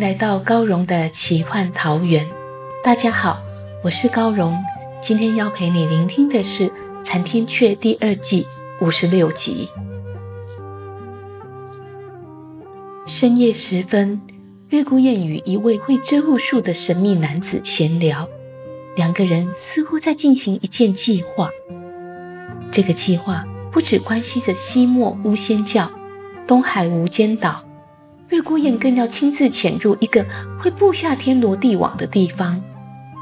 来到高荣的奇幻桃源。大家好，我是高荣，今天要陪你聆听的是《残天阙》第二季五十六集。深夜时分，月孤雁与一位会遮雾术的神秘男子闲聊，两个人似乎在进行一件计划。这个计划不只关系着西漠巫仙教、东海无间岛。月孤雁更要亲自潜入一个会布下天罗地网的地方，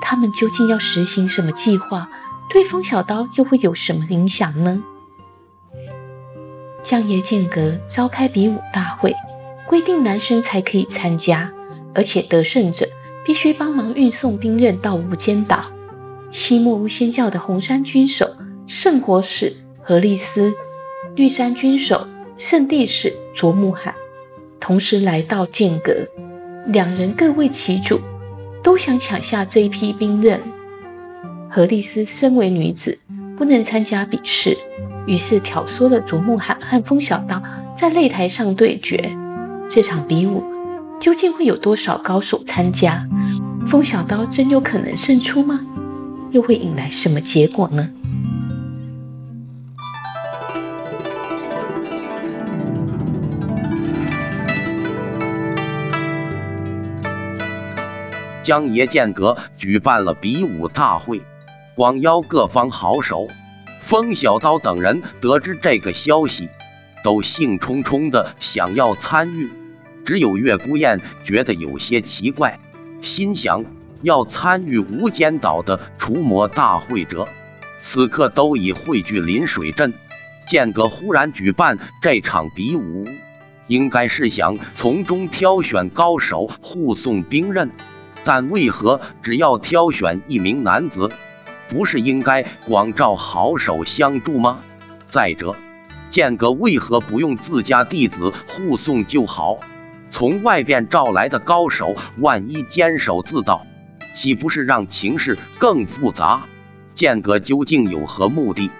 他们究竟要实行什么计划？对风小刀又会有什么影响呢？将爷剑阁召开比武大会，规定男生才可以参加，而且得胜者必须帮忙运送兵刃到无间岛。西莫巫仙教的红山军首圣火使何利斯，绿山军首圣地使卓木海。同时来到剑阁，两人各为其主，都想抢下这一批兵刃。何丽丝身为女子，不能参加比试，于是挑唆了卓木罕和风小刀在擂台上对决。这场比武究竟会有多少高手参加？风小刀真有可能胜出吗？又会引来什么结果呢？江爷剑阁举办了比武大会，广邀各方好手。风小刀等人得知这个消息，都兴冲冲的想要参与。只有月孤雁觉得有些奇怪，心想要参与无间岛的除魔大会者，此刻都已汇聚临水镇。剑阁忽然举办这场比武，应该是想从中挑选高手护送兵刃。但为何只要挑选一名男子，不是应该广召好手相助吗？再者，剑阁为何不用自家弟子护送就好？从外边召来的高手，万一坚守自盗，岂不是让情势更复杂？剑阁究竟有何目的？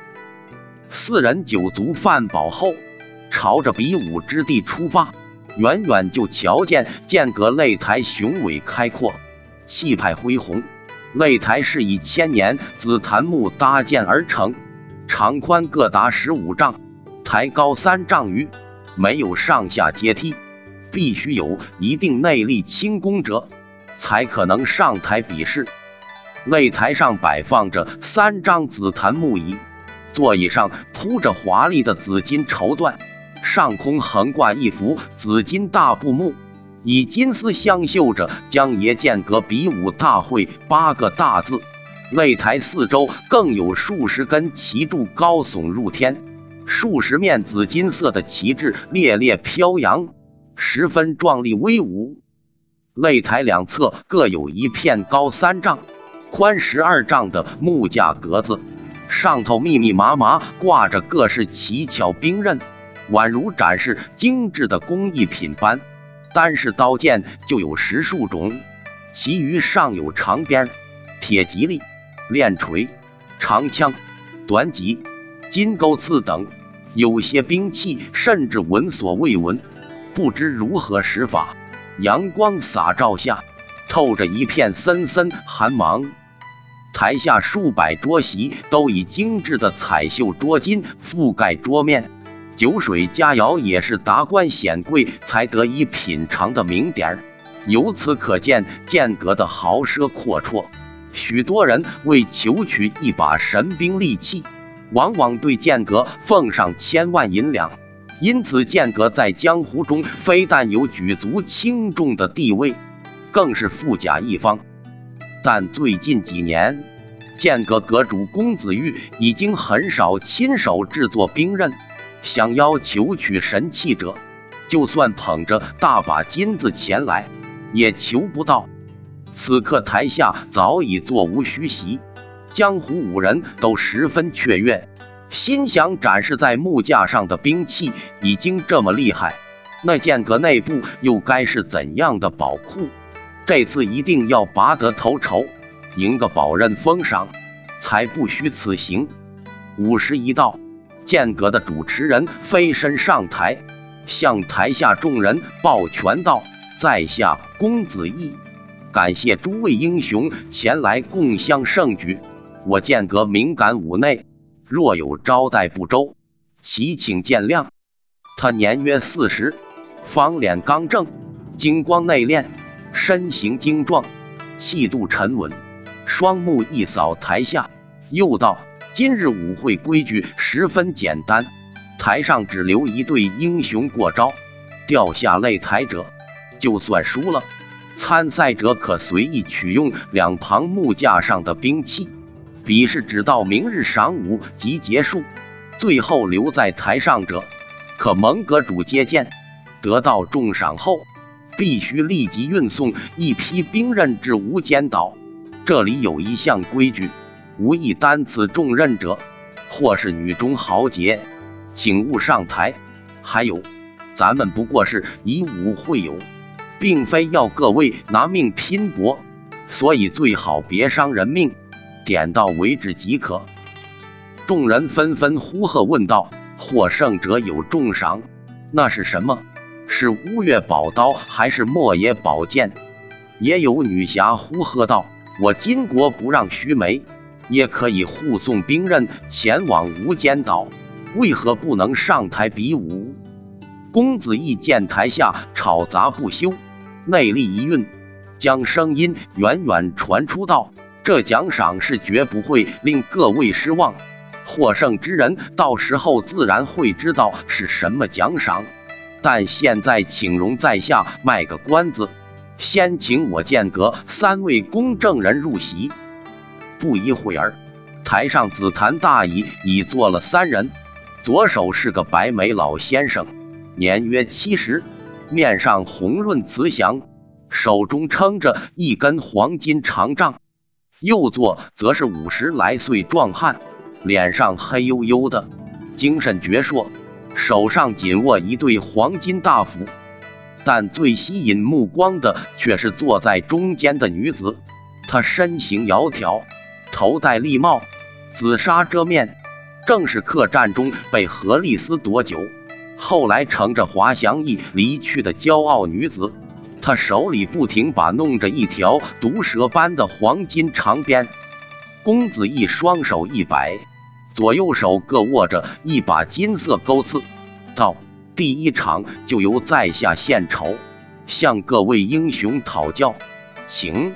四人酒足饭饱后，朝着比武之地出发。远远就瞧见剑阁擂台雄伟开阔。气派恢宏，擂台是以千年紫檀木搭建而成，长宽各达十五丈，台高三丈余，没有上下阶梯，必须有一定内力轻功者才可能上台比试。擂台上摆放着三张紫檀木椅，座椅上铺着华丽的紫金绸缎，上空横挂一幅紫金大布幕。以金丝镶绣着“江爷剑阁比武大会”八个大字，擂台四周更有数十根旗柱高耸入天，数十面紫金色的旗帜猎猎飘扬，十分壮丽威武。擂台两侧各有一片高三丈、宽十二丈的木架格子，上头密密麻麻挂着各式奇巧兵刃，宛如展示精致的工艺品般。单是刀剑就有十数种，其余尚有长鞭、铁蒺藜、链锤、长枪、短戟、金钩刺等。有些兵器甚至闻所未闻，不知如何使法。阳光洒照下，透着一片森森寒芒。台下数百桌席都以精致的彩绣桌巾覆盖桌面。酒水佳肴也是达官显贵才得以品尝的名点，由此可见剑阁的豪奢阔绰。许多人为求取一把神兵利器，往往对剑阁奉上千万银两。因此，剑阁在江湖中非但有举足轻重的地位，更是富甲一方。但最近几年，剑阁阁主公子玉已经很少亲手制作兵刃，想要求取神器者，就算捧着大把金子前来，也求不到。此刻台下早已座无虚席，江湖五人都十分雀跃，心想展示在木架上的兵器已经这么厉害，那剑阁内部又该是怎样的宝库？这次一定要拔得头筹，赢个宝刃封赏，才不虚此行。午时一到，剑阁的主持人飞身上台，向台下众人抱拳道：“在下公子义。”感谢诸位英雄前来共襄盛举，我剑阁敏感五内，若有招待不周，祈请见谅。他年约四十，方脸刚正，精光内敛，身形精壮，气度沉稳。双目一扫台下，又道：今日舞会规矩十分简单，台上只留一对英雄过招，掉下擂台者，就算输了。参赛者可随意取用两旁木架上的兵器，比试直到明日晌午即结束。最后留在台上者，可蒙阁主接见。得到重赏后，必须立即运送一批兵刃至无间岛。这里有一项规矩：无意担此重任者，或是女中豪杰，请勿上台。还有，咱们不过是以武会友。并非要各位拿命拼搏，所以最好别伤人命，点到为止即可。众人纷纷呼喝问道：“获胜者有重赏，那是什么？是乌月宝刀还是莫邪宝剑？”也有女侠呼喝道：“我巾帼不让须眉，也可以护送兵刃前往无间岛，为何不能上台比武？”公子义见台下吵杂不休。内力一运，将声音远远传出道：“这奖赏是绝不会令各位失望，获胜之人到时候自然会知道是什么奖赏。但现在请容在下卖个关子，先请我剑阁三位公证人入席。”不一会儿，台上紫檀大椅已坐了三人，左手是个白眉老先生，年约七十。面上红润慈祥，手中撑着一根黄金长杖；右座则是五十来岁壮汉，脸上黑黝黝的，精神矍铄，手上紧握一对黄金大斧。但最吸引目光的却是坐在中间的女子，她身形窈窕，头戴笠帽，紫纱遮面，正是客栈中被何丽丝夺酒。后来乘着滑翔翼离去的骄傲女子，她手里不停把弄着一条毒蛇般的黄金长鞭。公子义双手一摆，左右手各握着一把金色钩刺，道：“第一场就由在下献丑，向各位英雄讨教，请。”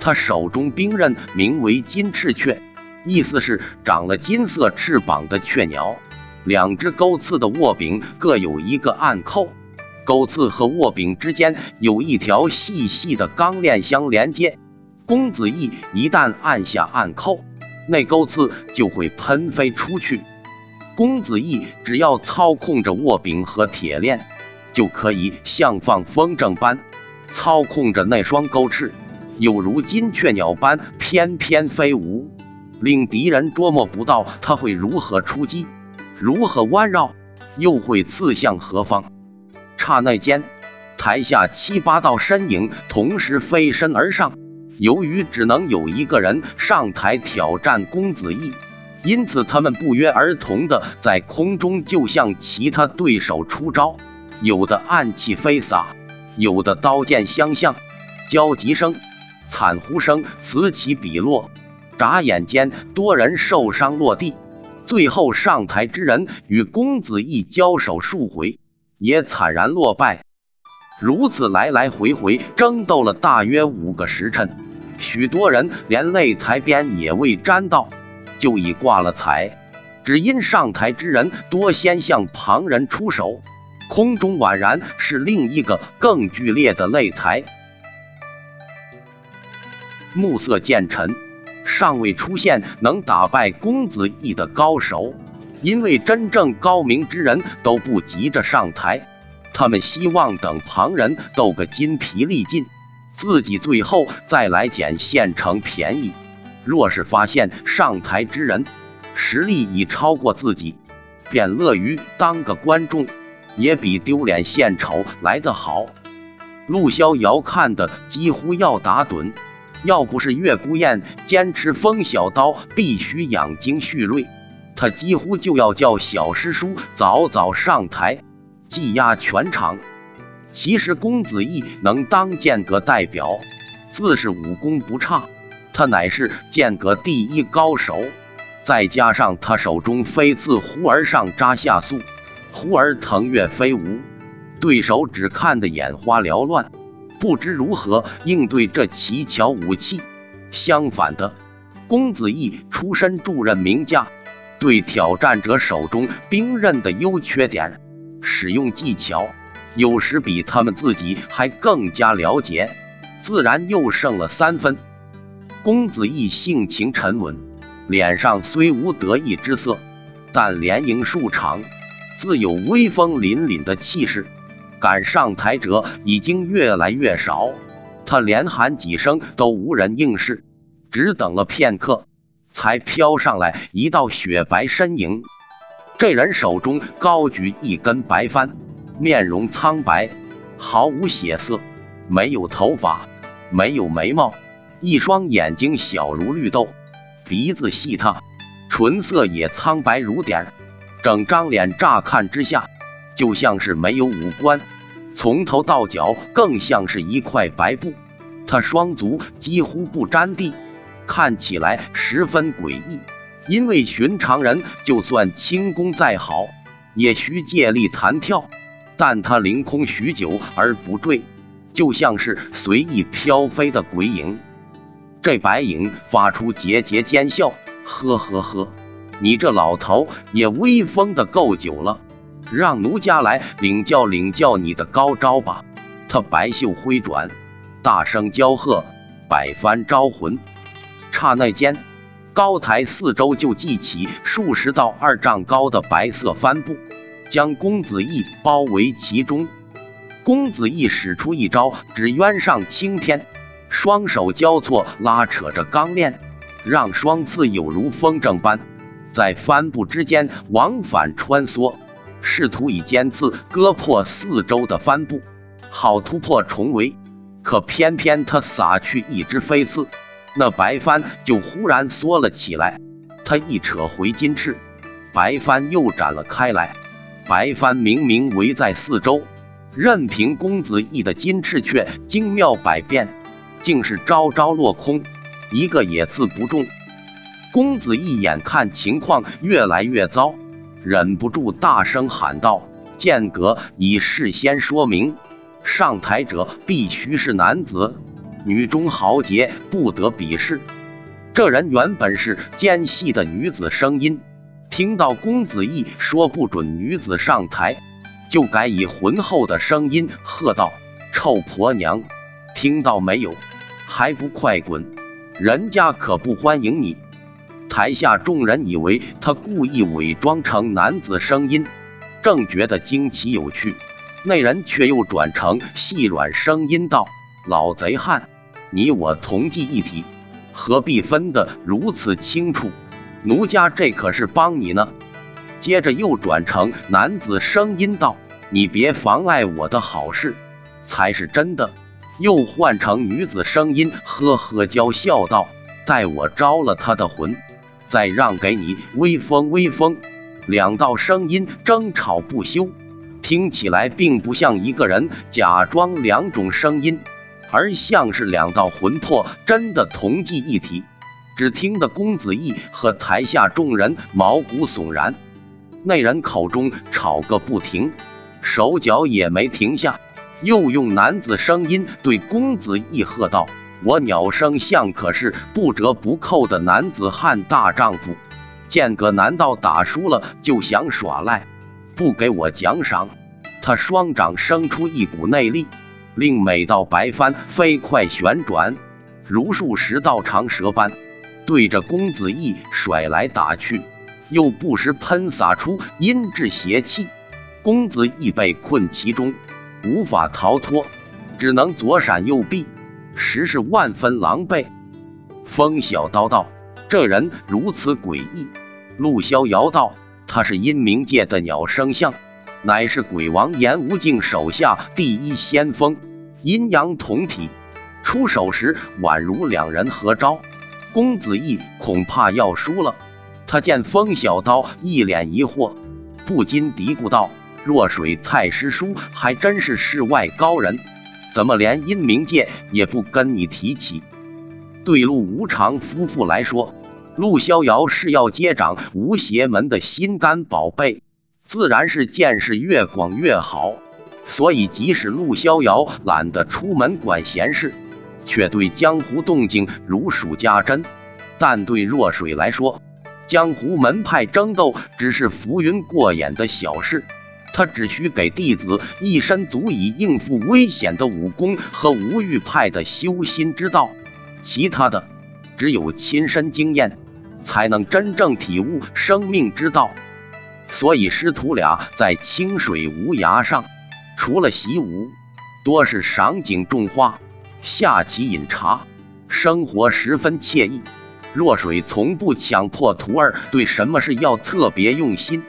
他手中兵刃名为金翅雀，意思是长了金色翅膀的雀鸟。两只钩刺的握柄各有一个暗扣，钩刺和握柄之间有一条细细的钢链相连接。公子义一旦按下暗扣，那钩刺就会喷飞出去。公子义只要操控着握柄和铁链，就可以像放风筝般操控着那双钩翅，有如金雀鸟般翩翩飞舞，令敌人捉摸不到他会如何出击。如何弯绕，又会刺向何方？刹那间，台下七八道身影同时飞身而上。由于只能有一个人上台挑战公子义，因此他们不约而同的在空中就向其他对手出招，有的暗器飞洒，有的刀剑相向，交集声、惨呼声此起彼落，眨眼间多人受伤落地。最后上台之人与公子义交手数回，也惨然落败。如此来来回回争斗了大约五个时辰，许多人连擂台边也未沾到，就已挂了彩。只因上台之人多先向旁人出手，空中宛然是另一个更剧烈的擂台。暮色渐沉，尚未出现能打败公子义的高手。因为真正高明之人都不急着上台，他们希望等旁人斗个筋疲力尽，自己最后再来捡现成便宜。若是发现上台之人实力已超过自己，便乐于当个观众，也比丢脸献丑来得好。陆逍遥看的几乎要打盹，要不是月孤雁坚持风小刀必须养精蓄锐。他几乎就要叫小师叔早早上台，技压全场。其实公子义能当剑阁代表，自是武功不差，他乃是剑阁第一高手。再加上他手中飞刺忽而上扎下速，忽而腾跃飞舞，对手只看得眼花缭乱，不知如何应对这奇巧武器。相反的，公子义出身助刃名家。对挑战者手中兵刃的优缺点、使用技巧，有时比他们自己还更加了解，自然又胜了三分。公子义性情沉稳，脸上虽无得意之色，但连赢数场，自有威风凛凛的气势。敢上台者已经越来越少，他连喊几声都无人应是，只等了片刻。才飘上来一道雪白身影，这人手中高举一根白帆，面容苍白，毫无血色，没有头发，没有眉毛，一双眼睛小如绿豆，鼻子细塌，唇色也苍白如点，整张脸乍看之下就像是没有五官，从头到脚更像是一块白布，他双足几乎不沾地。看起来十分诡异，因为寻常人就算轻功再好，也需借力弹跳，但他凌空许久而不坠，就像是随意飘飞的鬼影。这白影发出桀桀奸笑，呵呵呵，你这老头也威风的够久了，让奴家来领教领教你的高招吧。他白袖挥转，大声娇喝，百帆招魂。刹那间，高台四周就系起数十道二丈高的白色帆布，将公子义包围其中。公子义使出一招纸鸢上青天，双手交错拉扯着钢链，让双刺有如风筝般在帆布之间往返穿梭，试图以尖刺割破四周的帆布，好突破重围。可偏偏他撒去一只飞刺。那白帆就忽然缩了起来，他一扯回金翅，白帆又展了开来。白帆明明围在四周，任凭公子义的金翅却精妙百变，竟是招招落空，一个也刺不中。公子义眼看情况越来越糟，忍不住大声喊道：“剑阁已事先说明，上台者必须是男子。”女中豪杰不得比试。这人原本是尖细的女子声音，听到公子义说不准女子上台，就改以浑厚的声音喝道：“臭婆娘，听到没有？还不快滚！人家可不欢迎你！”台下众人以为他故意伪装成男子声音，正觉得惊奇有趣，那人却又转成细软声音道。老贼汉，你我同济一体，何必分得如此清楚？奴家这可是帮你呢。接着又转成男子声音道：“你别妨碍我的好事，才是真的。”又换成女子声音，呵呵娇笑道：“待我招了他的魂，再让给你威风威风。”两道声音争吵不休，听起来并不像一个人假装两种声音。而像是两道魂魄真的同济一体，只听得公子义和台下众人毛骨悚然。那人口中吵个不停，手脚也没停下，又用男子声音对公子义喝道：“我鸟生相可是不折不扣的男子汉大丈夫，剑阁难道打输了就想耍赖，不给我奖赏？”他双掌生出一股内力。令每道白帆飞快旋转，如数十道长蛇般对着公子义甩来打去，又不时喷洒出阴质邪气。公子义被困其中，无法逃脱，只能左闪右避，实是万分狼狈。风小刀道：“这人如此诡异。”陆逍遥道：“他是阴冥界的鸟生相，乃是鬼王颜无敬手下第一先锋，阴阳同体。出手时宛如两人合招。公子义恐怕要输了。”他见风小刀一脸疑惑，不禁嘀咕道。若水太师叔还真是世外高人，怎么连阴冥界也不跟你提起？对陆无常夫妇来说，陆逍遥是要接掌无邪门的心肝宝贝，自然是见识越广越好。所以，即使陆逍遥懒得出门管闲事，却对江湖动静如数家珍。但对若水来说，江湖门派争斗只是浮云过眼的小事。他只需给弟子一身足以应付危险的武功和无欲派的修心之道，其他的只有亲身经验才能真正体悟生命之道。所以师徒俩在清水无涯上，除了习武，多是赏景种花、下棋饮茶，生活十分惬意。若水从不强迫徒儿对什么事要特别用心。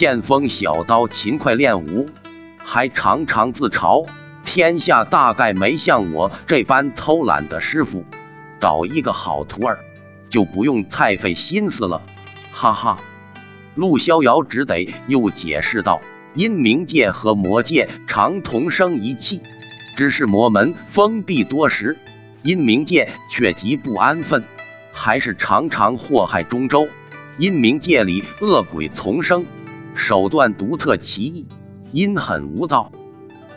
剑锋小刀勤快练武，还常常自嘲天下大概没像我这般偷懒的师傅，找一个好徒儿就不用太费心思了。哈哈，陆逍遥只得又解释道：阴冥界和魔界常同生一气，只是魔门封闭多时，阴冥界却极不安分，还是常常祸害中州。阴冥界里恶鬼丛生。手段独特奇异，阴狠无道。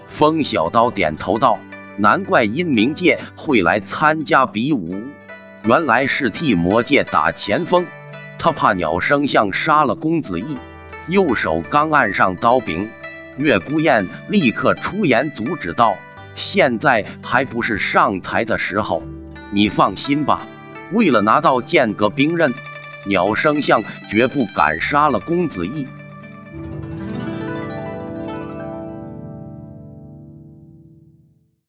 风小刀点头道：“难怪阴冥界会来参加比武，原来是替魔界打前锋。他怕鸟生相杀了公子义，右手刚按上刀柄，月孤雁立刻出言阻止道：‘现在还不是上台的时候，你放心吧。为了拿到剑阁兵刃，鸟生相绝不敢杀了公子义。’”